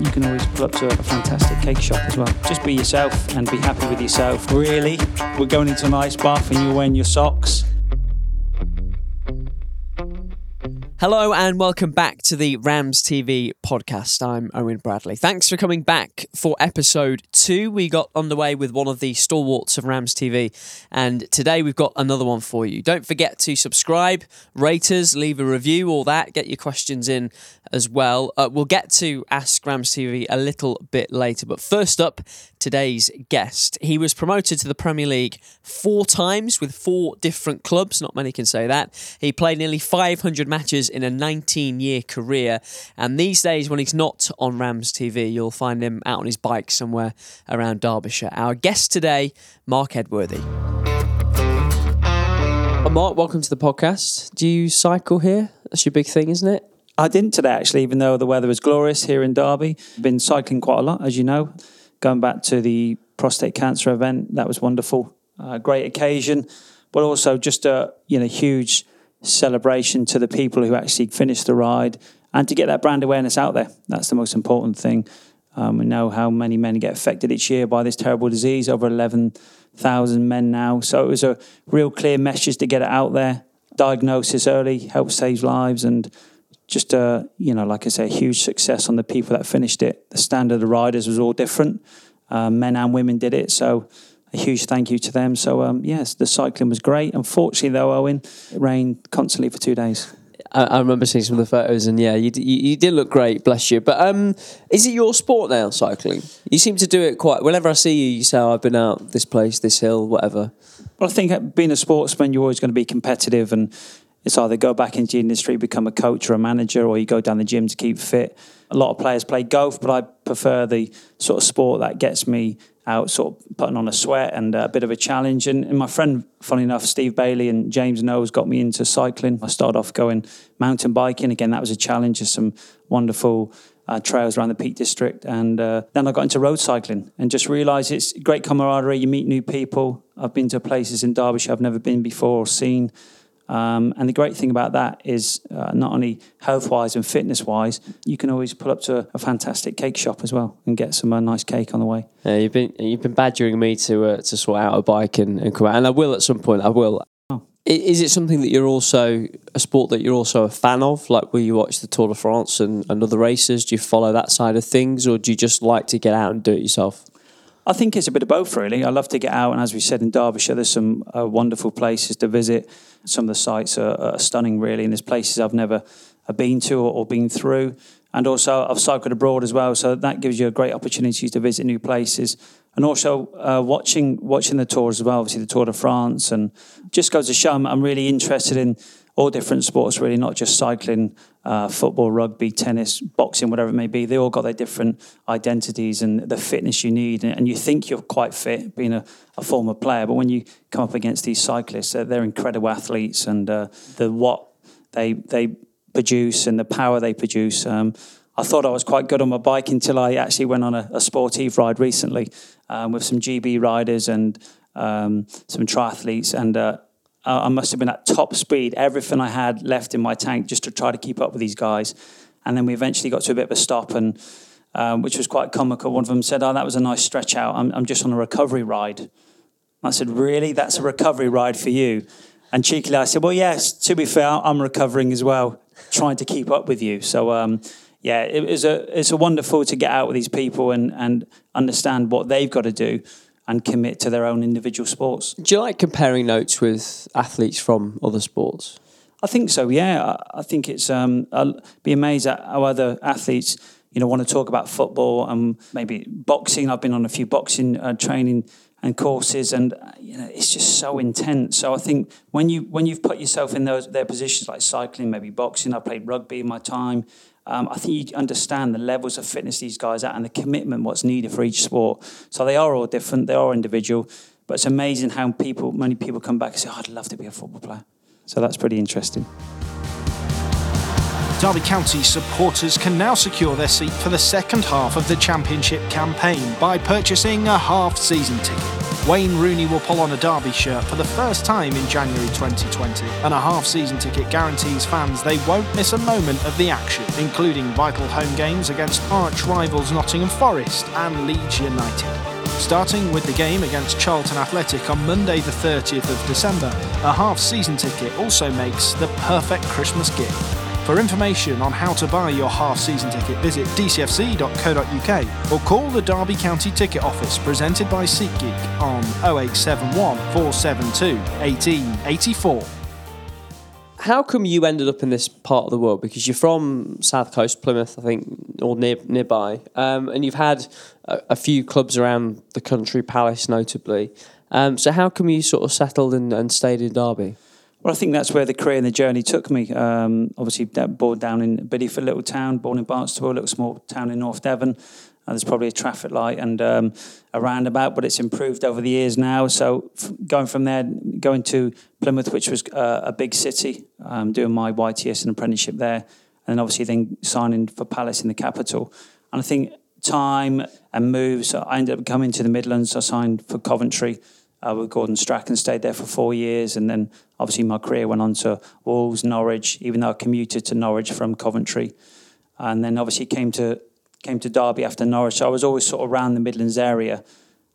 you can always pull up to a fantastic cake shop as well. Just be yourself and be happy with yourself. Really, we're going into an ice bath and you're wearing your socks. Hello and welcome back to the Rams TV podcast. I'm Owen Bradley. Thanks for coming back for episode two. We got underway with one of the stalwarts of Rams TV, and today we've got another one for you. Don't forget to subscribe, rate us, leave a review, all that. Get your questions in as well. Uh, we'll get to Ask Rams TV a little bit later, but first up, today's guest. He was promoted to the Premier League four times with four different clubs. Not many can say that. He played nearly 500 matches in a 19 year career. And these days, when he's not on Rams TV, you'll find him out on his bike somewhere around Derbyshire. Our guest today, Marc Edworthy. Marc, welcome to the podcast. Do you cycle here? That's your big thing, isn't it? I didn't today actually, even though the weather was glorious here in Derby. Been cycling quite a lot, as you know. Going back to the prostate cancer event, that was wonderful. Uh, great occasion, but also just a you know huge celebration to the people who actually finished the ride and to get that brand awareness out there. That's the most important thing. Um, we know how many men get affected each year by this terrible disease, over 11,000 men now. So it was a real clear message to get it out there. Diagnosis early helps save lives and just a, you know, like I say, a huge success on the people that finished it. The standard of the riders was all different. Um, men and women did it. So a huge thank you to them. So um, yes, the cycling was great. Unfortunately, though, Owen, it rained constantly for two days. I, I remember seeing some of the photos, and yeah, you, you, you did look great, bless you. But um, is it your sport now, cycling? You seem to do it quite. Whenever I see you, you say, oh, "I've been out this place, this hill, whatever." Well, I think being a sportsman, you're always going to be competitive, and it's either go back into the industry, become a coach or a manager, or you go down the gym to keep fit. A lot of players play golf, but I prefer the sort of sport that gets me out, sort of putting on a sweat and a bit of a challenge. And, and my friend, funny enough, Steve Bailey and James Knowles got me into cycling. I started off going mountain biking. Again, that was a challenge. There's some wonderful uh, trails around the Peak District. And uh, then I got into road cycling and just realised it's great camaraderie. You meet new people. I've been to places in Derbyshire I've never been before or seen. Um, and the great thing about that is uh, not only health wise and fitness wise, you can always pull up to a, a fantastic cake shop as well and get some uh, nice cake on the way. Yeah, you've been you've been badgering me to uh, to sort out a bike and, and come out, and I will at some point. I will. Oh. Is it something that you're also a sport that you're also a fan of? Like, will you watch the Tour de France and, and other races? Do you follow that side of things, or do you just like to get out and do it yourself? I think it's a bit of both, really. I love to get out, and as we said in Derbyshire, there's some uh, wonderful places to visit. Some of the sites are, are, stunning, really, and there's places I've never uh, been to or, or, been through. And also, I've cycled abroad as well, so that gives you a great opportunity to visit new places. And also, uh, watching watching the tours as well, obviously the Tour de France, and just goes to show I'm, I'm really interested in all different sports, really, not just cycling, uh, football, rugby, tennis, boxing, whatever it may be. They all got their different identities and the fitness you need. And, you think you're quite fit being a, a, former player, but when you come up against these cyclists, they're, they're incredible athletes and uh, the what they they produce and the power they produce. Um, I thought I was quite good on my bike until I actually went on a, a sportive ride recently um, with some GB riders and um, some triathletes, and uh, uh, I must have been at top speed, everything I had left in my tank just to try to keep up with these guys. And then we eventually got to a bit of a stop, and um, which was quite comical. One of them said, "Oh, that was a nice stretch out. I'm, I'm just on a recovery ride." I said, "Really? That's a recovery ride for you?" And cheekily, I said, "Well, yes. To be fair, I'm recovering as well, trying to keep up with you." So. Um, yeah, it was a it's a wonderful to get out with these people and and understand what they've got to do and commit to their own individual sports. Do you like comparing notes with athletes from other sports? I think so. Yeah, I think it's. Um, I'll be amazed at how other athletes, you know, want to talk about football and maybe boxing. I've been on a few boxing uh, training and courses, and uh, you know, it's just so intense. So I think when you when you've put yourself in those their positions like cycling, maybe boxing. I played rugby in my time, um, I think you understand the levels of fitness these guys are and the commitment what's needed for each sport. So they are all different, they are individual, but it's amazing how people, many people come back and say, oh, I'd love to be a football player. So that's pretty interesting. Derby County supporters can now secure their seat for the second half of the Championship campaign by purchasing a half season ticket. Wayne Rooney will pull on a Derby shirt for the first time in January 2020, and a half season ticket guarantees fans they won't miss a moment of the action, including vital home games against arch rivals Nottingham Forest and Leeds United. Starting with the game against Charlton Athletic on Monday, the 30th of December, a half season ticket also makes the perfect Christmas gift. For information on how to buy your half season ticket, visit dcfc.co.uk or call the Derby County Ticket Office presented by SeatGeek on 0871 472 1884. How come you ended up in this part of the world? Because you're from South Coast, Plymouth, I think, or near nearby, um, and you've had a, a, few clubs around the country, Palace notably. Um, so how come you sort of settled and, and stayed in Derby? Well, I think that's where the career and the journey took me. Um, obviously, born down in Bideford, little town, born in Barnstaple, a little small town in North Devon. Uh, there's probably a traffic light and um, a roundabout, but it's improved over the years now. So f- going from there, going to Plymouth, which was uh, a big city, um, doing my YTS and apprenticeship there, and then obviously then signing for Palace in the capital. And I think time and moves, I ended up coming to the Midlands. I signed for Coventry uh, with Gordon Strachan, stayed there for four years, and then obviously my career went on to Wolves, Norwich, even though I commuted to Norwich from Coventry, and then obviously came to came to Derby after Norwich. So I was always sort of around the Midlands area,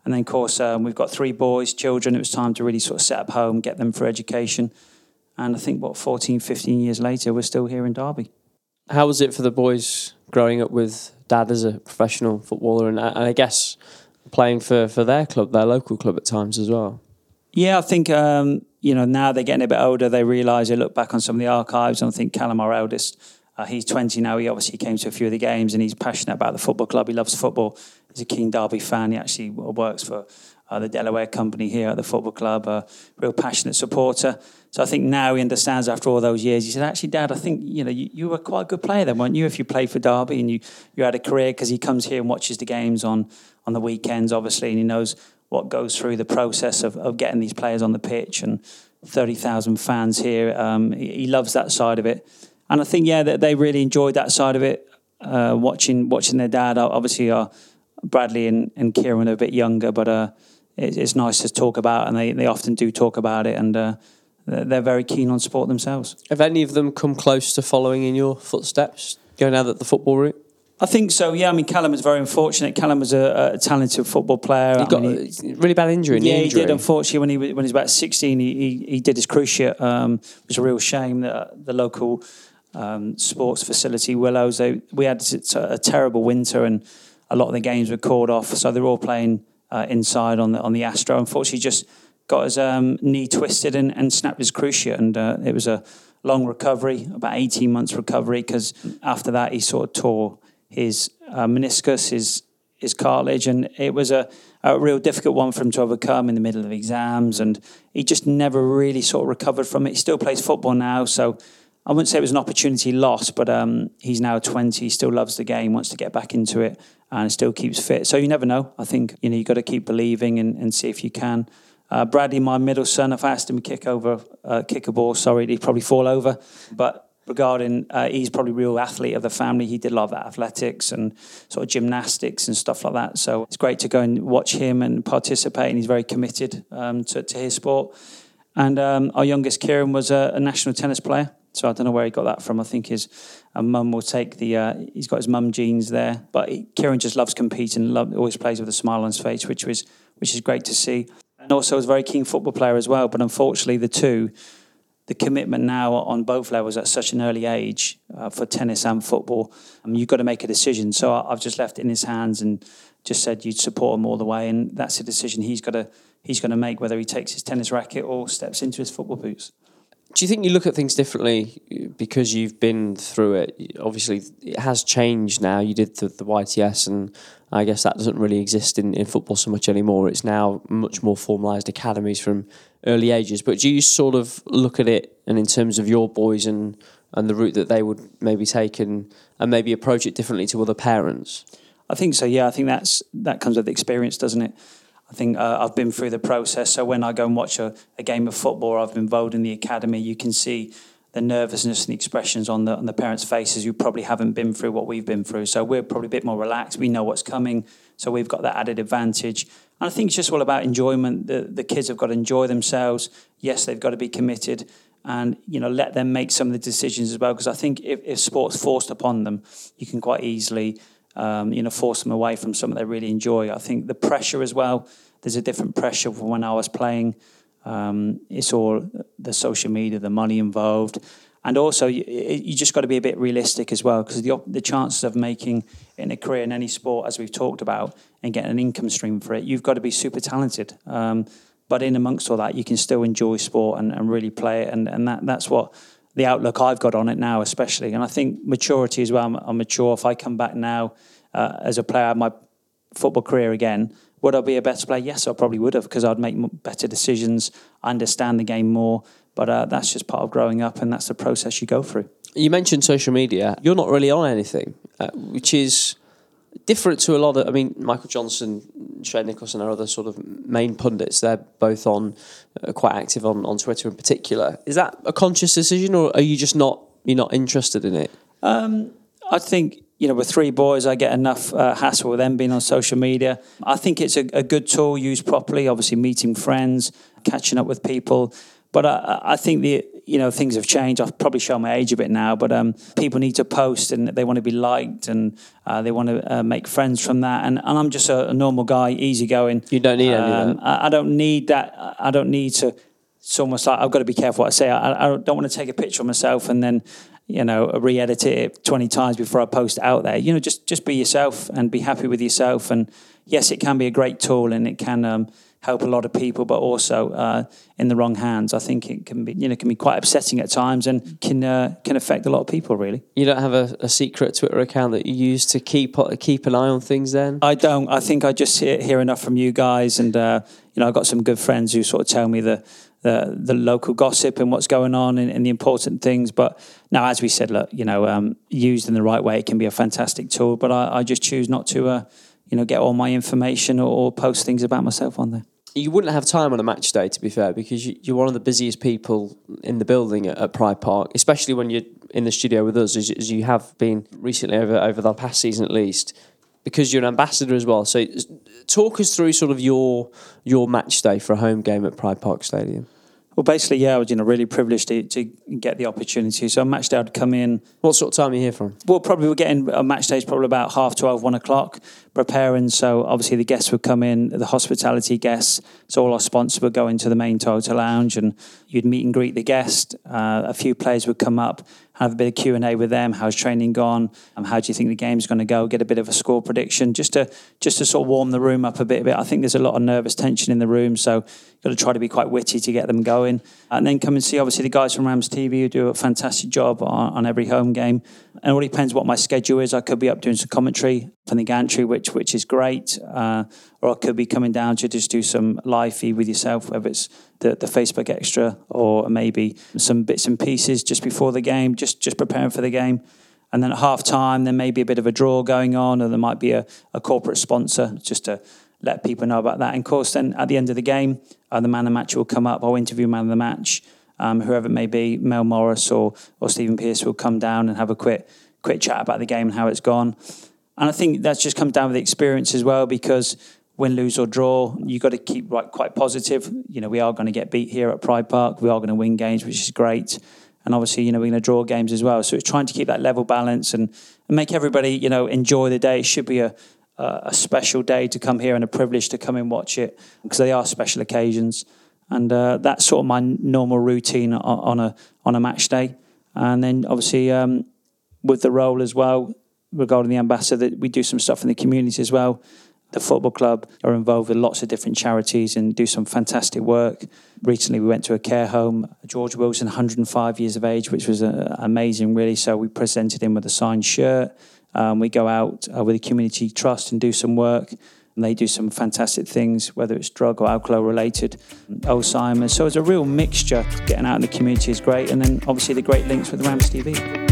and then of course um, we've got three boys, children. It was time to really sort of set up home, get them for education, and I think what 14, 15 years later, we're still here in Derby. How was it for the boys growing up with dad as a professional footballer, and, and I guess playing for, for their club, their local club at times as well. Yeah, I think um, you know now they're getting a bit older. They realise they look back on some of the archives, and I think Callum, our eldest, uh, he's 20 now. He obviously came to a few of the games, and he's passionate about the football club. He loves football. He's a keen Derby fan. He actually works for uh, the Delaware company here at the football club. A real passionate supporter. So I think now he understands after all those years. He said, "Actually, Dad, I think you know you, you were quite a good player then, weren't you? If you played for Derby and you you had a career, because he comes here and watches the games on on the weekends, obviously, and he knows what goes through the process of, of getting these players on the pitch and 30,000 fans here. Um, he, he, loves that side of it. And I think, yeah, that they really enjoyed that side of it, uh, watching watching their dad. Obviously, uh, Bradley and, and Kieran are a bit younger, but uh, it, it's nice to talk about, and they, they often do talk about it, and uh, they're very keen on sport themselves. Have any of them come close to following in your footsteps, going out the football route? I think so. Yeah, I mean, Callum was very unfortunate. Callum was a, a talented football player. He got mean, he, a really bad injury. Yeah, injury. he did. Unfortunately, when he was, when he was about sixteen, he he, he did his cruciate. Um, it was a real shame that the local um, sports facility Willows. They, we had a, a, terrible winter, and a lot of the games were called off. So they were all playing uh, inside on the on the Astro. Unfortunately, just got his um, knee twisted and, and snapped his cruciate, and uh, it was a long recovery, about eighteen months recovery. Because after that, he sort of tore his uh, meniscus, his his cartilage, and it was a, a real difficult one for him to overcome in the middle of exams, and he just never really sort of recovered from it. He still plays football now, so I wouldn't say it was an opportunity lost, but um, he's now 20, he still loves the game, wants to get back into it, and still keeps fit. So you never know. I think you know you got to keep believing and, and see if you can. Uh, Bradley, my middle son, if I asked him to kick over, uh, kick a ball, sorry, he'd probably fall over, but regarding uh, he's probably real athlete of the family. He did of athletics and sort of gymnastics and stuff like that. So it's great to go and watch him and participate. And he's very committed um, to, to, his sport. And um, our youngest Kieran was a, a, national tennis player. So I don't know where he got that from. I think his uh, mum will take the. Uh, he's got his mum jeans there, but he, Kieran just loves competing. Love, always plays with a smile on his face, which was which is great to see. And also, was a very keen football player as well. But unfortunately, the two the commitment now on both levels at such an early age uh, for tennis and football, um, you've got to make a decision. So I, have just left it in his hands and just said you'd support him all the way, and that's a decision he's got to he's going to make whether he takes his tennis racket or steps into his football boots. Do you think you look at things differently uh, because you've been through it? Obviously, it has changed now. You did the, the YTS, and I guess that doesn't really exist in, in football so much anymore. It's now much more formalised academies from early ages. But do you sort of look at it and in terms of your boys and, and the route that they would maybe take and, and maybe approach it differently to other parents? I think so. Yeah, I think that's that comes with experience, doesn't it? I think uh, I've been through the process. So when I go and watch a, a game of football, I've been involved in the academy. You can see the nervousness and the expressions on the on the parents' faces who probably haven't been through what we've been through. So we're probably a bit more relaxed. We know what's coming, so we've got that added advantage. And I think it's just all about enjoyment. The the kids have got to enjoy themselves. Yes, they've got to be committed, and you know let them make some of the decisions as well. Because I think if, if sport's forced upon them, you can quite easily um, you know force them away from something they really enjoy. I think the pressure as well. There's a different pressure from when I was playing. Um, it's all the social media, the money involved, and also you, you just got to be a bit realistic as well because the the chances of making in a career in any sport, as we've talked about, and getting an income stream for it, you've got to be super talented. Um, but in amongst all that, you can still enjoy sport and, and really play it, and, and that that's what the outlook I've got on it now, especially. And I think maturity as well. I'm, I'm mature. If I come back now uh, as a player, my football career again, would I be a better player? Yes, I probably would have because I'd make better decisions, understand the game more. But uh, that's just part of growing up, and that's the process you go through. You mentioned social media. You're not really on anything, uh, which is different to a lot of. I mean, Michael Johnson, Shane Nicholson are other sort of main pundits. They're both on uh, quite active on, on Twitter in particular. Is that a conscious decision, or are you just not you're not interested in it? Um, I think you know, with three boys, I get enough uh, hassle with them being on social media. I think it's a, a, good tool used properly. Obviously, meeting friends, catching up with people. But I, I think the you know things have changed. I've probably shown my age a bit now, but um, people need to post and they want to be liked and uh, they want to uh, make friends from that. And, and I'm just a, a, normal guy, easygoing. You don't need um, any of um, that. I, I, don't need that. I don't need to. It's almost like I've got to be careful what I say. I, I don't want to take a picture of myself and then you know, re-edit it 20 times before I post it out there. You know, just just be yourself and be happy with yourself. And yes, it can be a great tool and it can um, help a lot of people, but also uh, in the wrong hands, I think it can be, you know, can be quite upsetting at times and can uh, can affect a lot of people. Really. You don't have a, a, secret Twitter account that you use to keep keep an eye on things. Then I don't. I think I just hear, hear enough from you guys, and uh, you know, I've got some good friends who sort of tell me the the, the local gossip and what's going on and, and, the important things. But now, as we said, look, you know, um, used in the right way, it can be a fantastic tool. But I, I just choose not to, uh, you know, get all my information or, or, post things about myself on there. You wouldn't have time on a match day, to be fair, because you, are one of the busiest people in the building at, at, Pride Park, especially when you're in the studio with us, as, as you have been recently over over the past season at least because you're an ambassador as well. So talk us through sort of your your match day for a home game at Pride Park Stadium. Well, basically, yeah, I was you know really privileged to, to get the opportunity. So on match day, I'd come in. What sort of time are you here from? Well, probably we're getting a match day is probably about half twelve, one o'clock, preparing. So obviously the guests would come in, the hospitality guests. So all our sponsors would go into the main Toyota lounge, and you'd meet and greet the guest. Uh, a few players would come up, have a bit of Q and A with them. How's training gone? Um, how do you think the game's going to go? Get a bit of a score prediction, just to just to sort of warm the room up a bit. I think there's a lot of nervous tension in the room, so you've got to try to be quite witty to get them going, and then come and see obviously the guys from Rams TV who do a fantastic job on, on every home game. And it all depends what my schedule is. I could be up doing some commentary from the gantry, which which is great, uh, or I could be coming down to just do some live feed with yourself, whether it's the, the Facebook extra or maybe some bits and pieces just before the game, just just preparing for the game. And then at half time, there may be a bit of a draw going on, or there might be a, a corporate sponsor just to let people know about that. And of course, then at the end of the game, uh, the man of the match will come up. I'll interview man of the match, um, whoever it may be, Mel Morris or or Stephen Pearce will come down and have a quick quick chat about the game and how it's gone. And I think that just comes down with the experience as well because win, lose or draw, you've got to keep right, quite positive. You know, we are going to get beat here at Pride Park. We are going to win games, which is great. And obviously, you know, we're going to draw games as well. So it's trying to keep that level balance and, and make everybody, you know, enjoy the day. It should be a, a special day to come here and a privilege to come and watch it because they are special occasions. And uh, that's sort of my normal routine on, on, a on a match day. And then obviously um, with the role as well regarding the ambassador, that we do some stuff in the community as well the football club are involved with lots of different charities and do some fantastic work. Recently, we went to a care home, George Wilson, 105 years of age, which was uh, amazing, really. So we presented him with a signed shirt. Um, we go out uh, with a community trust and do some work. And they do some fantastic things, whether it's drug or alcohol related, Alzheimer's. So it's a real mixture. Getting out in the community is great. And then obviously the great links with Rams TV.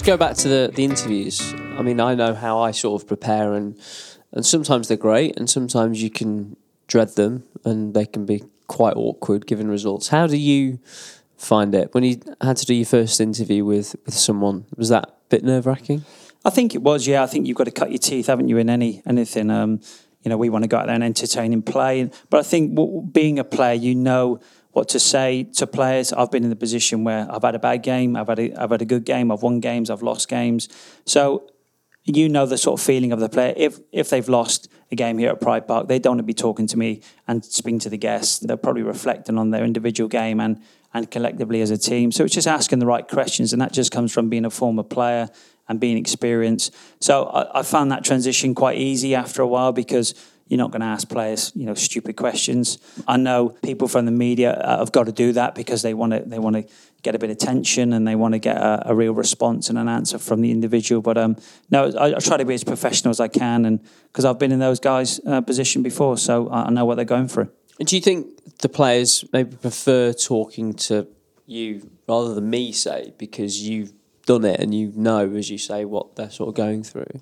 Let's go back to the, the interviews. I mean, I know how I sort of prepare, and and sometimes they're great, and sometimes you can dread them, and they can be quite awkward given results. How do you find it when you had to do your first interview with with someone? Was that a bit nerve wracking? I think it was. Yeah, I think you've got to cut your teeth, haven't you, in any anything. Um, you know, we want to go out there and entertain and play. But I think being a player, you know what to say to players. I've been in the position where I've had a bad game, I've had a, I've had a good game, I've won games, I've lost games. So you know the sort of feeling of the player. If if they've lost a game here at Pride Park, they don't want to be talking to me and speaking to the guests. They're probably reflecting on their individual game and and collectively as a team. So it's just asking the right questions, and that just comes from being a former player and being experienced. So I, I found that transition quite easy after a while because you're not going to ask players, you know, stupid questions. I know people from the media uh, have got to do that because they want to they want to get a bit of attention and they want to get a, a real response and an answer from the individual. But um, no, I, I, try to be as professional as I can, and because I've been in those guys' uh, position before, so I, know what they're going through. Do you think the players maybe prefer talking to you rather than me, say, because you've done it and you know, as you say, what they're sort of going through?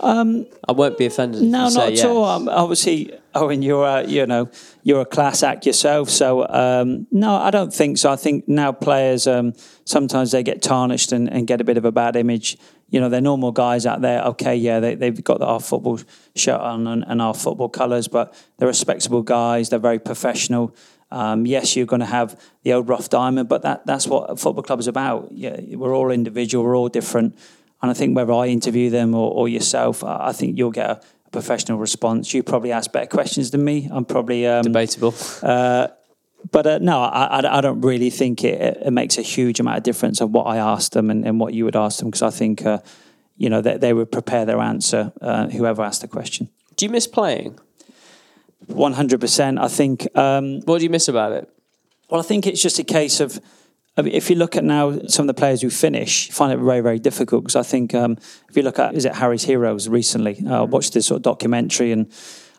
Um, I won't be offended. No, not at yes. all. Um, obviously, Owen, you're a, you know you're a class act yourself. So um, no, I don't think so. I think now players um, sometimes they get tarnished and, and, get a bit of a bad image. You know, they're normal guys out there. Okay, yeah, they, they've got our football shirt on and, and our football colours, but they're respectable guys. They're very professional. Um, yes, you're going to have the old rough diamond, but that, that's what a football club is about. Yeah, we're all individual, we're all different. And I think whether I interview them or, or yourself, I think you'll get a, a, professional response. You probably ask better questions than me. I'm probably um, debatable. Uh, but uh, no, I, I, don't really think it, it, makes a huge amount of difference of what I asked them and, and what you would ask them because I think uh, you know they, they, would prepare their answer uh, whoever asked the question. Do you miss playing? One hundred percent. I think. Um, what do you miss about it? Well, I think it's just a case of I mean, if you look at now some of the players who finish, find it very, very difficult because I think um, if you look at is it Harry's Heroes recently, I uh, watched this sort of documentary and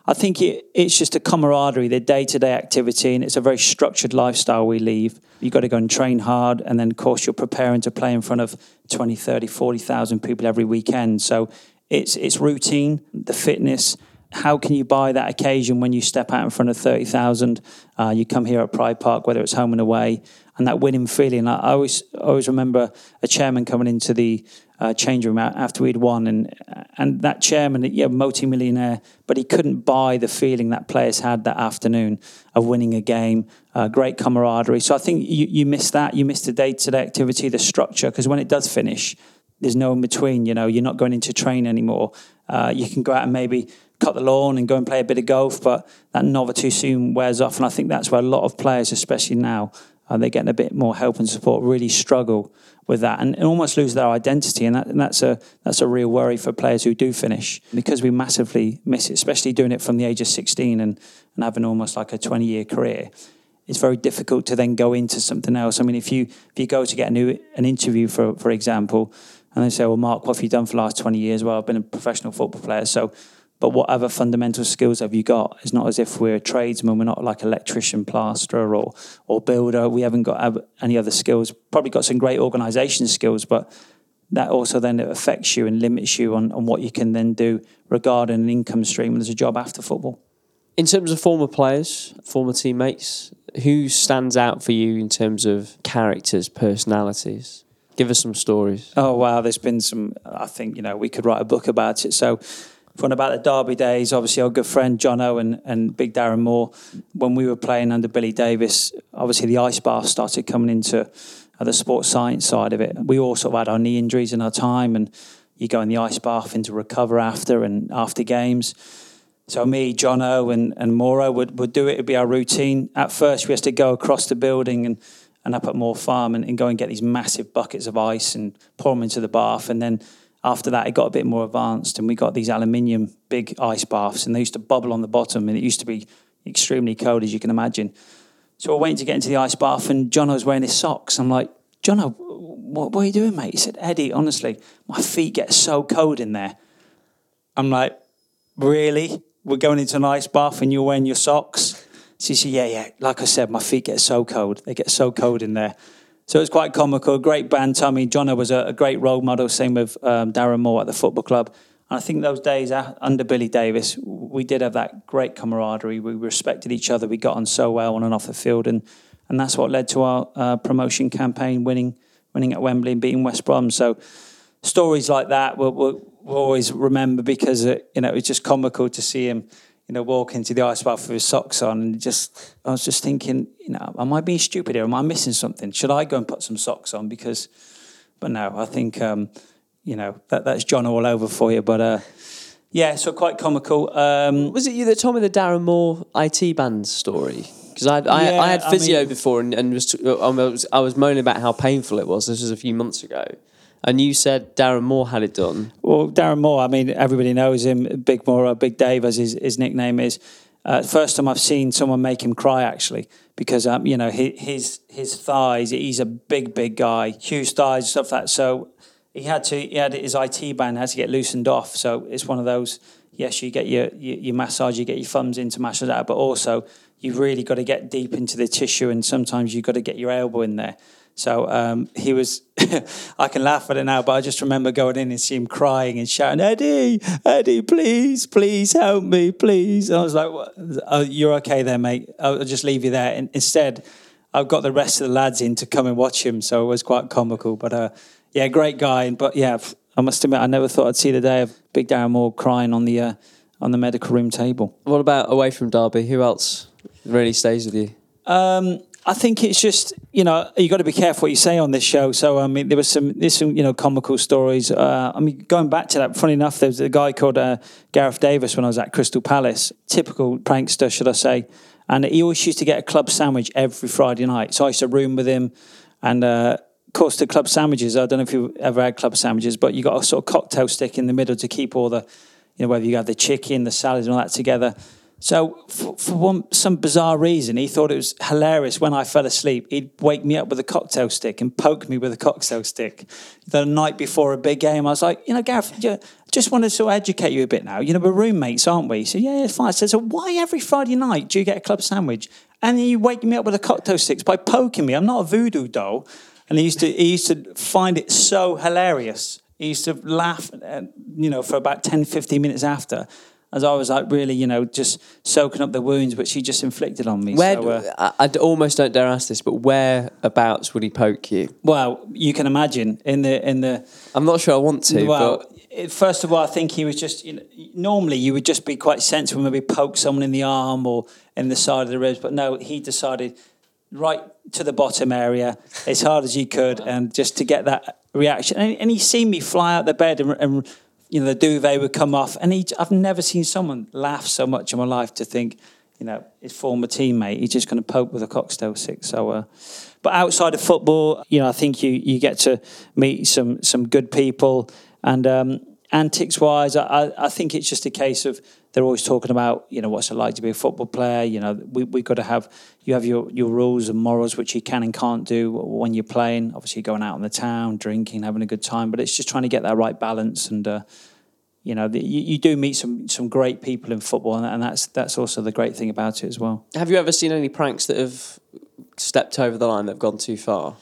I think it, it's just a camaraderie, the day to day activity, and it's a very structured lifestyle we leave. You've got to go and train hard, and then, of course, you're preparing to play in front of 20, 30, 40,000 people every weekend. So it's, it's routine, the fitness. How can you buy that occasion when you step out in front of 30,000? Uh, you come here at Pride Park, whether it's home and away, and that winning feeling. I, always always remember a chairman coming into the uh, change room after we'd won, and and that chairman, yeah, multi-millionaire, but he couldn't buy the feeling that players had that afternoon of winning a game, uh, great camaraderie. So I think you, you miss that, you miss the day-to-day activity, the structure, because when it does finish, there's no in between. You know, you're not going into train anymore. Uh, you can go out and maybe cut the lawn and go and play a bit of golf, but that novelty soon wears off. And I think that's where a lot of players, especially now, uh, they're getting a bit more help and support, really struggle with that and, and almost lose their identity. And, that, and, that's a that's a real worry for players who do finish because we massively miss it, especially doing it from the age of 16 and, and having almost like a 20 year career. It's very difficult to then go into something else. I mean, if you if you go to get a new an interview, for for example, and they say, "Well, Marc, what have you done for the last 20 years?" Well, I've been a professional football player, so but what other fundamental skills have you got? It's not as if we're a tradesman. We're not like electrician, plasterer, or or builder. We haven't got any other skills. Probably got some great organisation skills, but that also then affects you and limits you on, on what you can then do regarding an income stream and there's a job after football. In terms of former players, former teammates, who stands out for you in terms of characters, personalities? Give us some stories. Oh wow, there's been some. I think you know we could write a book about it. So from about the Derby days, obviously our good friend John Owen and Big Darren Moore, when we were playing under Billy Davies, obviously the ice bath started coming into the sports science side of it. We all sort of had our knee injuries in our time, and you go in the ice bath and to recover after and after games. So me, John Owen, and and Moro would, would do it. It'd be our routine. At first, we had to go across the building and, and up at Moor Farm and, and go and get these massive buckets of ice and pour them into the bath, and then after that, it got a bit more advanced, and we got these aluminium big ice baths, and they used to bubble on the bottom, and it used to be extremely cold, as you can imagine. So we're waiting to get into the ice bath, and John was wearing his socks. I'm like, John, what, what are you doing, mate? He said, Eddie, honestly, my feet get so cold in there. I'm like, really? We're going into an ice bath and you're wearing your socks? She said, yeah, yeah. Like I said, my feet get so cold. They get so cold in there. So it was quite comical. Great band, Tommy. Jono was a, a great role model. Same with um, Darren Moore at the football club. And I think those days under Billy Davies, we did have that great camaraderie. We respected each other. We got on so well on and off the field, and and that's what led to our uh, promotion campaign, winning winning at Wembley and beating West Brom. So stories like that we'll, we'll, we'll always remember because it, you know it's just comical to see him you know, walk into the ice bath with his socks on, and just I was just thinking, you know, am I being stupid here? Am I missing something? Should I go and put some socks on? Because, but no, I think, um, you know, that that's John all over for you. But uh, yeah, so quite comical. Um, was it you that told me the Darren Moore IT band story? Because I, I, yeah, I, had physio I mean, before and, and was, I was I was moaning about how painful it was. This was a few months ago. And you said Darren Moore had it done. Well, Darren Moore, I mean, everybody knows him. Big Moore, Big Dave, as his, his nickname is. Uh, first time I've seen someone make him cry, actually, because um, you know his his thighs. He's a big, big guy, huge thighs, stuff like that. So he had to he had his IT band had to get loosened off. So it's one of those. Yes, you get your your, your massage, you get your thumbs in to massage that, but also you've really got to get deep into the tissue, and sometimes you've got to get your elbow in there. So um, he was, I can laugh at it now, but I just remember going in and seeing him crying and shouting, Eddie, Eddie, please, please help me, please. And I was like, oh, you're okay there, mate. I'll just leave you there. And instead, I've got the rest of the lads in to come and watch him. So it was quite comical. But uh, yeah, great guy. But yeah, I must admit, I never thought I'd see the day of Big Darren Moore crying on the, uh, on the medical room table. What about away from Derby? Who else really stays with you? Um, I think it's just you know you got to be careful what you say on this show. So I mean, there was some there's some you know comical stories. Uh, I mean, going back to that, funny enough, there was a guy called uh, Gareth Davies when I was at Crystal Palace, typical prankster, should I say? And he always used to get a club sandwich every Friday night. So I used to room with him, and uh, of course the club sandwiches. I don't know if you've ever had club sandwiches, but you got a sort of cocktail stick in the middle to keep all the, you know, whether you have the chicken, the salad, and all that together. So, for, for one, some bizarre reason, he thought it was hilarious when I fell asleep. He'd wake me up with a cocktail stick and poke me with a cocktail stick. The night before a big game, I was like, you know, Gareth, I just wanted to sort educate you a bit now. You know, we're roommates, aren't we? He said, yeah, it's fine. I said, so why every Friday night do you get a club sandwich? And you wake me up with a cocktail stick by poking me. I'm not a voodoo doll. And he used to, he used to find it so hilarious. He used to laugh, uh, you know, for about 10, 15 minutes after as I was like really, you know, just soaking up the wounds which he just inflicted on me. Where so, uh, I, I, almost don't dare ask this, but whereabouts would he poke you? Well, you can imagine in the in the. I'm not sure I want to. Well, but... first of all, I think he was just. You know, normally, you would just be quite sensible, maybe poke someone in the arm or in the side of the ribs, but no, he decided right to the bottom area as hard as he could, and just to get that reaction. And, and he seen me fly out the bed and, and you know, the duvet would come off. And he, I've never seen someone laugh so much in my life to think, you know, his former teammate, he's just going to poke with a cocktail stick. So, uh, but outside of football, you know, I think you, you get to meet some, some good people. And um, antics wise, I, I think it's just a case of they're always talking about, you know, what's it like to be a football player. You know, we, we've got to have, you have your, your rules and morals, which you can and can't do when you're playing. Obviously, going out in the town, drinking, having a good time, but it's just trying to get that right balance. And, uh, you know, the, you, you, do meet some, some great people in football, and, and that's, that's also the great thing about it as well. Have you ever seen any pranks that have stepped over the line that have gone too far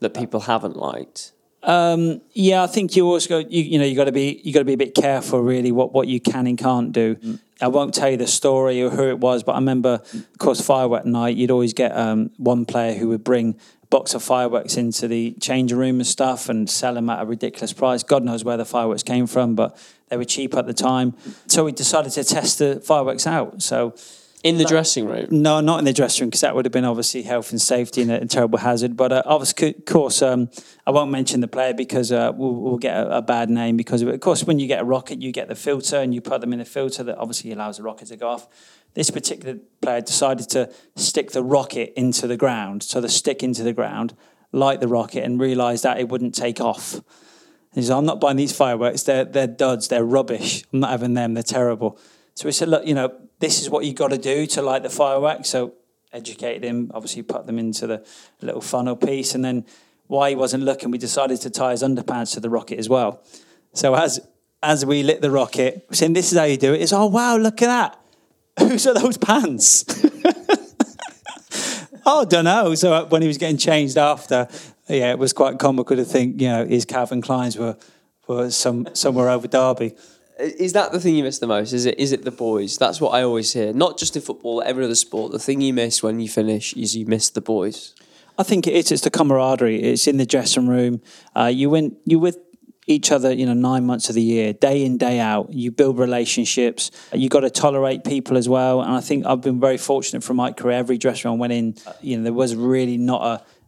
that people haven't liked? Um, yeah, I think you always go. You, you know, you got to be you got to be a bit careful, really, what what you can and can't do. Mm. I won't tell you the story or who it was, but I remember, of course, firework night. You'd always get um, one player who would bring a box of fireworks into the changing room and stuff, and sell them at a ridiculous price. God knows where the fireworks came from, but they were cheap at the time. So we decided to test the fireworks out. So in the dressing room? No, not in the dressing room because that would have been obviously health and safety and a, terrible hazard. But uh, of course, um, I won't mention the player because uh, we'll, we'll, get a, a, bad name because of it. Of course, when you get a rocket, you get the filter and you put them in the filter that obviously allows the rocket to go off. This particular player decided to stick the rocket into the ground, so the stick into the ground, light the rocket, and realised that it wouldn't take off. He said, "I'm not buying these fireworks. They're they're duds. They're rubbish. I'm not having them. They're terrible." So we said, "Look, you know." this is what you've got to do to light the fireworks. So educated him, obviously put them into the little funnel piece, and then while he wasn't looking, we decided to tie his underpants to the rocket as well. So as as we lit the rocket, we're saying this is how you do it. It's oh wow, look at that. Whose are those pants? oh, I don't know. So when he was getting changed after, yeah, it was quite comical to think, you know, his Calvin Kleins were were some somewhere over Derby. Is that the thing you miss the most? Is it is it the boys? That's what I always hear. Not just in football, every other sport. The thing you miss when you finish is you miss the boys. I think it is. It's the camaraderie. It's in the dressing room. Uh, you went. You with each other. You know, nine months of the year, day in day out. You build relationships. You got to tolerate people as well. And I think I've been very fortunate from my career. Every dressing room I went in, you know, there was really not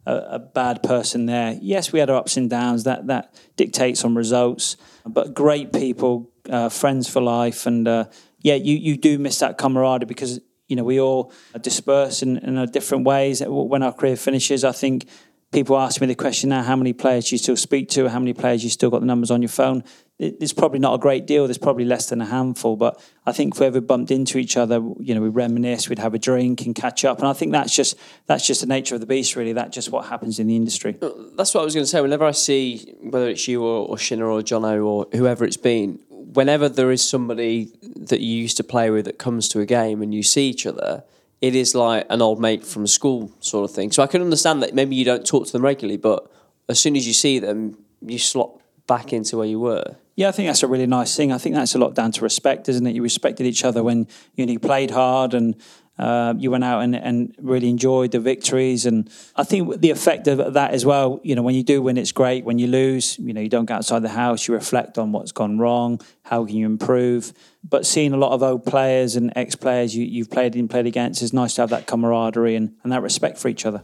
a, a, a bad person there. Yes, we had our ups and downs. That that dictates on results. But great people, uh, friends for life, and uh, yeah, you you do miss that camaraderie because you know we all disperse in, in different ways. When our career finishes, I think people ask me the question now: how many players do you still speak to? How many players you still got the numbers on your phone? It's probably not a great deal. There's probably less than a handful. But I think if we ever bumped into each other, you know, we reminisce, we'd have a drink and catch up. And I think that's just that's just the nature of the beast, really. That's just what happens in the industry. That's what I was going to say. Whenever I see whether it's you or, or Shinner or Jono or whoever it's been, whenever there is somebody that you used to play with that comes to a game and you see each other, it is like an old mate from school sort of thing. So I can understand that maybe you don't talk to them regularly, but as soon as you see them, you slot back into where you were. Yeah, I think that's a really nice thing. I think that's a lot down to respect, isn't it? You respected each other when you, know, you played hard and uh, you went out and, and really enjoyed the victories. And I think the effect of that as well, you know, when you do win, it's great. When you lose, you know, you don't go outside the house, you reflect on what's gone wrong, how can you improve. But seeing a lot of old players and ex players you, you've played and played against, it's nice to have that camaraderie and, and that respect for each other.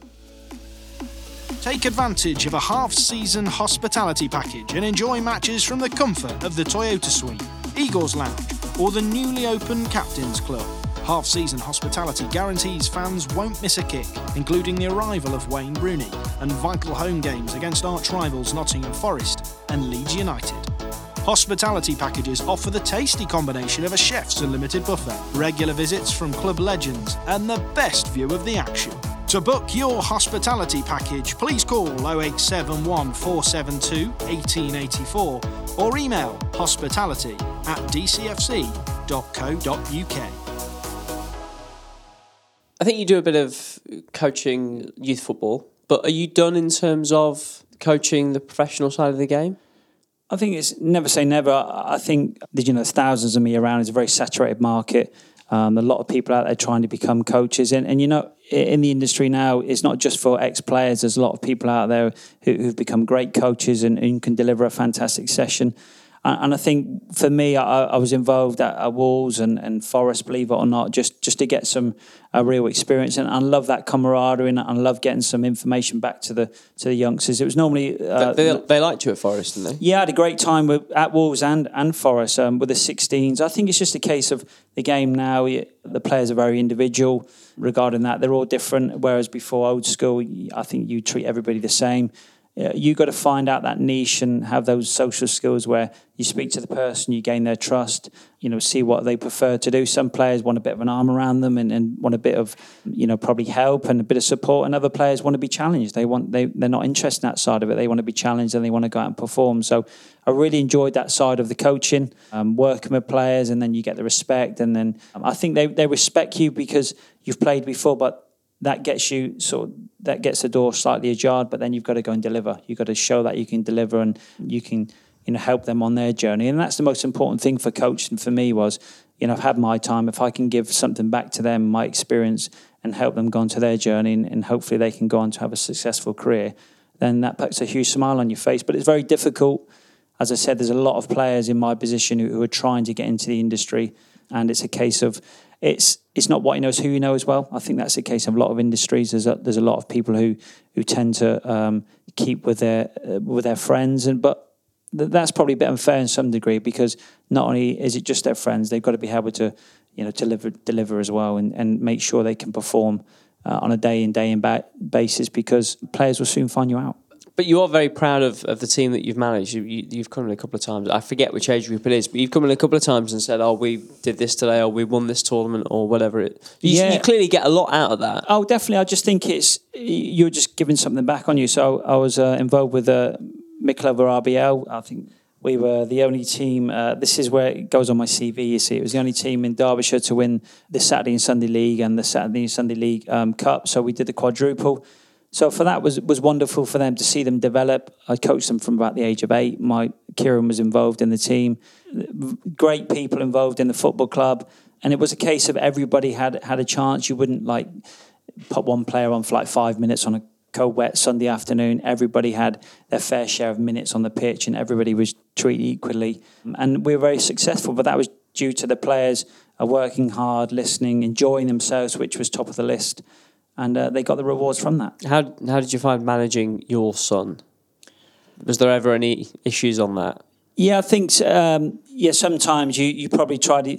Take advantage of a half season hospitality package and enjoy matches from the comfort of the Toyota Suite, Eagles Lounge, or the newly opened Captain's Club. Half season hospitality guarantees fans won't miss a kick, including the arrival of Wayne Rooney and vital home games against arch rivals Nottingham Forest and Leeds United. Hospitality packages offer the tasty combination of a chef's unlimited buffet, regular visits from club legends, and the best view of the action. To book your hospitality package, please call 0871 472 1884 or email hospitality at dcfc.co.uk. I think you do a bit of coaching youth football, but are you done in terms of coaching the professional side of the game? I think it's never say never. I think you know, thousands of me around. It's a very saturated market. Um, a lot of people out there trying to become coaches, and, and you know, in the industry now, it's not just for ex players. There's a lot of people out there who, who've become great coaches and, and can deliver a fantastic session. And, I think for me, I, I was involved at, at, Wolves and, and Forest, believe it or not, just just to get some uh, real experience. And I love that camaraderie, and I love getting some information back to the to the youngsters. It was normally uh, they, they, they, liked you at Forest, didn't they? Yeah, I had a great time with, at Wolves and and Forest um, with the 16s. I think it's just a case of the game now. The players are very individual regarding that. They're all different. Whereas before, old school, I think you treat everybody the same you got to find out that niche and have those social skills where you speak to the person, you gain their trust, you know, see what they prefer to do. Some players want a bit of an arm around them and, and want a bit of, you know, probably help and a bit of support. And other players want to be challenged. They want they they're not interested in that side of it. They want to be challenged and they want to go out and perform. So I really enjoyed that side of the coaching, um, working with players, and then you get the respect. And then um, I think they they respect you because you've played before, but that gets you sort of, that gets the door slightly ajar, but then you've got to go and deliver. You've got to show that you can deliver and you can you know help them on their journey. And that's the most important thing for coaching for me was, you know, I've had my time. If I can give something back to them, my experience, and help them go on to their journey, and, and hopefully they can go on to have a successful career, then that puts a huge smile on your face. But it's very difficult. As I said, there's a lot of players in my position who, who are trying to get into the industry, and it's a case of it's it's not what you know, it's who you know as well. I think that's the case of a lot of industries. There's a, there's a lot of people who who tend to um, keep with their uh, with their friends, and but th- that's probably a bit unfair in some degree because not only is it just their friends, they've got to be able to you know deliver deliver as well and, and make sure they can perform uh, on a day in day in ba- basis because players will soon find you out. But you are very proud of, of the team that you've managed. You, you, have come in a couple of times. I forget which age group it is, but you've come in a couple of times and said, "Oh, we did this today, or we won this tournament, or whatever." It. You, yeah. you clearly get a lot out of that. Oh, definitely. I just think it's you're just giving something back on you. So I was uh, involved with uh, Mickleover RBL. I think we were the only team. Uh, this is where it goes on my CV. You see, it was the only team in Derbyshire to win the Saturday and Sunday League and the Saturday and Sunday League um, Cup. So we did the quadruple. So for that was was wonderful for them to see them develop. I coached them from about the age of eight. My Kieran was involved in the team. Great people involved in the football club, and it was a case of everybody had had a chance. You wouldn't like put one player on for like five minutes on a cold, wet Sunday afternoon. Everybody had their fair share of minutes on the pitch, and everybody was treated equally. And we were very successful, but that was due to the players working hard, listening, enjoying themselves, which was top of the list, and uh, they got the rewards from that. How how did you find managing your son? Was there ever any issues on that? Yeah, I think um, yeah. Sometimes you you probably try to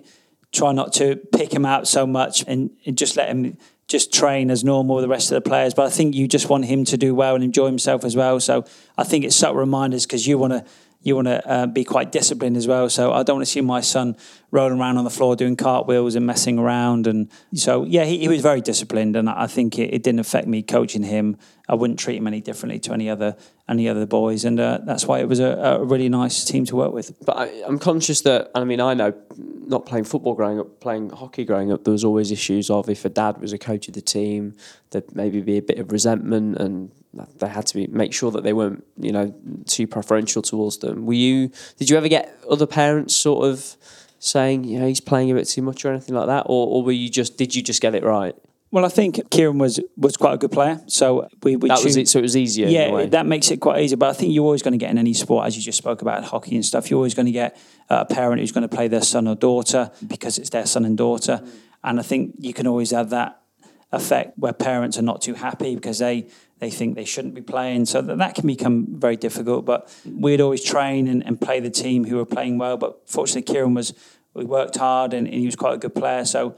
try not to pick him out so much and, and just let him just train as normal with the rest of the players. But I think you just want him to do well and enjoy himself as well. So I think it's subtle reminders because you want to you want to uh, be quite disciplined as well. So I don't want to see my son rolling around on the floor doing cartwheels and messing around. And so, yeah, he, he was very disciplined, and I think it, it, didn't affect me coaching him. I wouldn't treat him any differently to any other any other boys, and uh, that's why it was a, a, really nice team to work with. But I, I'm conscious that I mean I know not playing football growing up, playing hockey growing up, there was always issues of if a dad was a coach of the team, there'd maybe be a bit of resentment and they had to be, make sure that they weren't, you know, too preferential towards them. Were you? Did you ever get other parents sort of saying, you know, he's playing a bit too much or anything like that, or, or were you just? Did you just get it right? Well, I think Kieran was was quite a good player, so we, we that was it. So it was easier. Yeah, that makes it quite easy. But I think you're always going to get in any sport, as you just spoke about hockey and stuff. You're always going to get a parent who's going to play their son or daughter because it's their son and daughter, mm. and I think you can always have that effect where parents are not too happy because they they think they shouldn't be playing. So that, that can become very difficult. But we'd always train and, and play the team who were playing well. But fortunately, Kieran was, we worked hard and, and he was quite a good player. So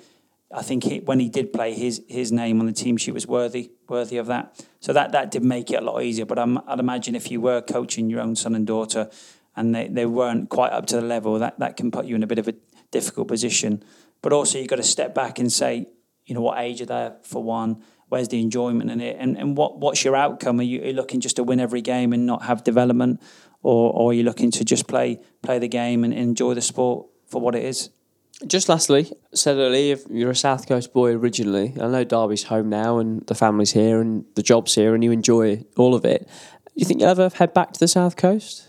I think he, when he did play, his his name on the team sheet was worthy worthy of that. So that, that did make it a lot easier. But I'm, I'd imagine if you were coaching your own son and daughter and they, they weren't quite up to the level, that, that can put you in a bit of a difficult position. But also, you've got to step back and say, you know, what age are they for one? where's the enjoyment in it? And, and what what's your outcome? Are you, are you looking just to win every game and not have development? Or, or are you looking to just play play the game and enjoy the sport for what it is? Just lastly said earlier you're a south coast boy originally i know derby's home now and the family's here and the job's here and you enjoy all of it do you think you'll ever head back to the south coast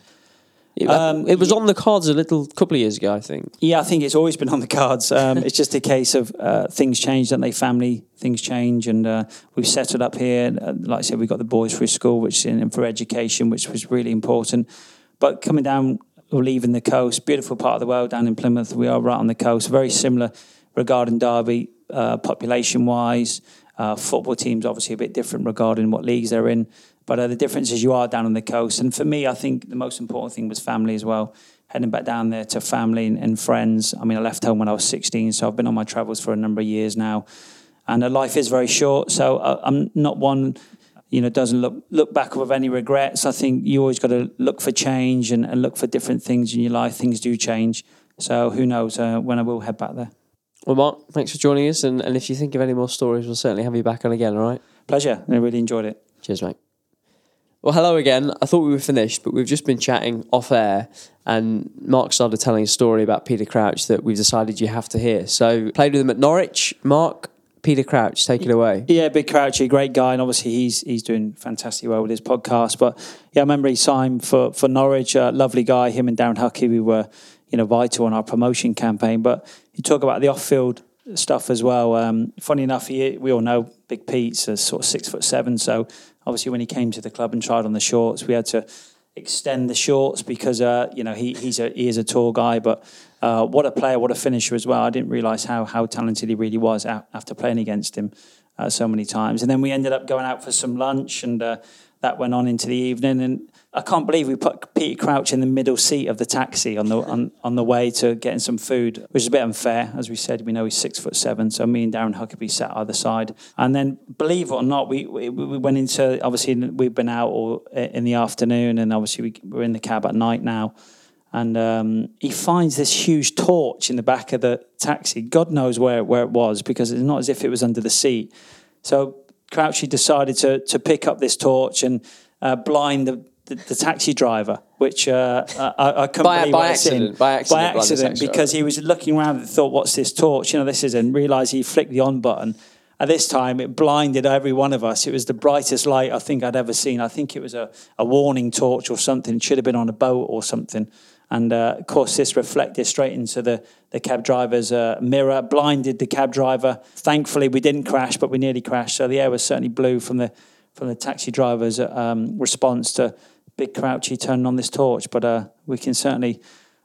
um, it was on the cards a little couple of years ago, I think. Yeah, I think it's always been on the cards. Um, it's just a case of uh, things change, don't they? Family things change, and uh, we've settled up here. Uh, like I said, we got the boys through school, which and for education, which was really important. But coming down or leaving the coast, beautiful part of the world down in Plymouth. We are right on the coast, very similar regarding Derby, uh, population wise. Uh, football teams obviously a bit different regarding what leagues they're in. But uh, the difference is you are down on the coast. And for me, I think the most important thing was family as well. Heading back down there to family and, and friends. I mean, I left home when I was 16, so I've been on my travels for a number of years now. And uh, life is very short, so uh, I'm not one you know doesn't look look back with any regrets. I think you always got to look for change and, and, look for different things in your life. Things do change, so who knows uh, when I will head back there. Well, Marc, thanks for joining us, and, and if you think of any more stories, we'll certainly have you back on again. All right. Pleasure. I really enjoyed it. Cheers, mate. Well, hello again. I thought we were finished, but we've just been chatting off air, and Marc started telling a story about Peter Crouch that we've decided you have to hear. So, played with him at Norwich. Marc, Peter Crouch, take it away. Yeah, big Crouchy, great guy, and obviously he's he's doing fantastic well with his podcast. But yeah, I remember he signed for for Norwich. Uh, lovely guy. Him and Darren Huckerby, we were you know vital on our promotion campaign. But you talk about the off field stuff as well. Um, funny enough, he, we all know Big Pete's a sort of six foot seven, so obviously when he came to the club and tried on the shorts, we had to extend the shorts because uh, you know he, he's a he is a tall guy, but uh, what a player, what a finisher as well. I didn't realise how how talented he really was after playing against him uh, so many times. And then we ended up going out for some lunch, and uh, that went on into the evening. And I can't believe we put Peter Crouch in the middle seat of the taxi on the on, on the way to getting some food, which is a bit unfair. As we said, we know he's six foot seven, so me and Darren Huckerby sat either side. And then, believe it or not, we we, we went into obviously we've been out all in the afternoon, and obviously we, we're in the cab at night now. And um, he finds this huge torch in the back of the taxi. God knows where, where it was because it's not as if it was under the seat. So Crouchy decided to to pick up this torch and uh, blind the the, the taxi driver, which uh, I, I couldn't by, believe by accident, by accident, by accident, because he was looking around and thought, "What's this torch?" You know, this is, and realised he flicked the on button, at this time, it blinded every one of us. It was the brightest light I think I'd ever seen. I think it was a, a warning torch or something. It should have been on a boat or something. And uh, of course, this reflected straight into the, the cab driver's uh, mirror, blinded the cab driver. Thankfully, we didn't crash, but we nearly crashed. So the air was certainly blue from the from the taxi driver's um, response to Big Crouchy turning on this torch. But uh, we can certainly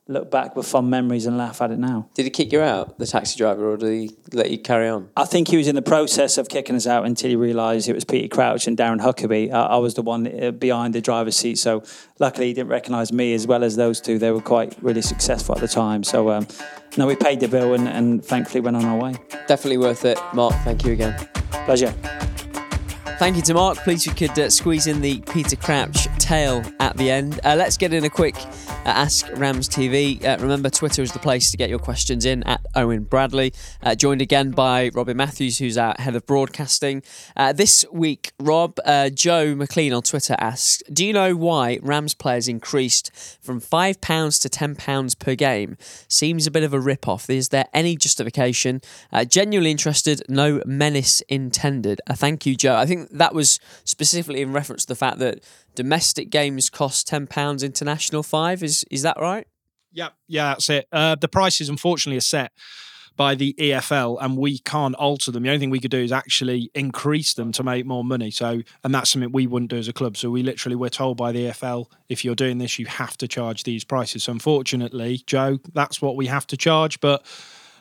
look back with fond memories and laugh at it now. Did he kick you out, the taxi driver, or did he let you carry on? I think he was in the process of kicking us out until he realised it was Peter Crouch and Darren Huckerby. I, I was the one uh, behind the driver's seat, so luckily he didn't recognise me as well as those two. They were quite really successful at the time. So, um, no, we paid the bill and, and thankfully went on our way. Definitely worth it. Marc, thank you again. Pleasure. Thank you to Marc. Please, you could uh, squeeze in the Peter Crouch tale at the end. Uh, let's get in a quick uh, Ask Rams TV. Uh, remember, Twitter is the place to get your questions in at Owen Bradley. Uh, joined again by Robin Matthews, who's our head of broadcasting. Uh, this week, Rob, Joe McLean on Twitter asks Do you know why Rams players increased from £5 to £10 per game? Seems a bit of a rip off. Is there any justification? genuinely interested, no menace intended. thank you, Joe. I think that was specifically in reference to the fact that domestic games cost ten pounds, international five. Is is that right? Yeah, yeah, that's it. Uh, the prices, unfortunately, are set by the EFL, and we can't alter them. The only thing we could do is actually increase them to make more money. So, and that's something we wouldn't do as a club. So, we literally we're told by the EFL, if you're doing this, you have to charge these prices. So, unfortunately, Joe, that's what we have to charge, but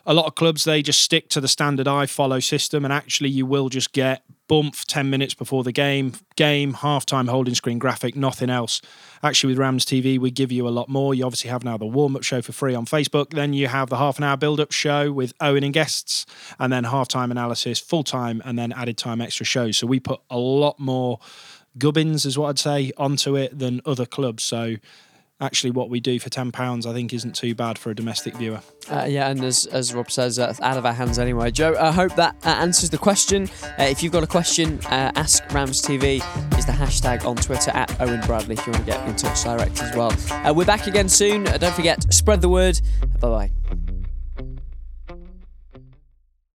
a lot of clubs they just stick to the standard iFollow system and actually you will just get bump 10 minutes before the game game halftime holding screen graphic nothing else. Actually with rams tv we give you a lot more. You obviously have now the warm-up show for free on facebook. Then you have the half an hour build-up show with owen and guests and then halftime analysis full time and then added time extra shows. So we put a lot more gubbins is what i'd say onto it than other clubs. So actually what we do for £10 I think isn't too bad for a domestic viewer. Uh, yeah, and as, as Rob says, uh, out of our hands anyway. Joe, I hope that uh, answers the question. Uh, if you've got a question, uh, ask Rams TV is the hashtag on Twitter at Owen Bradley if you want to get in touch direct as well. Uh, we're back again soon. don't forget, spread the word. Bye bye.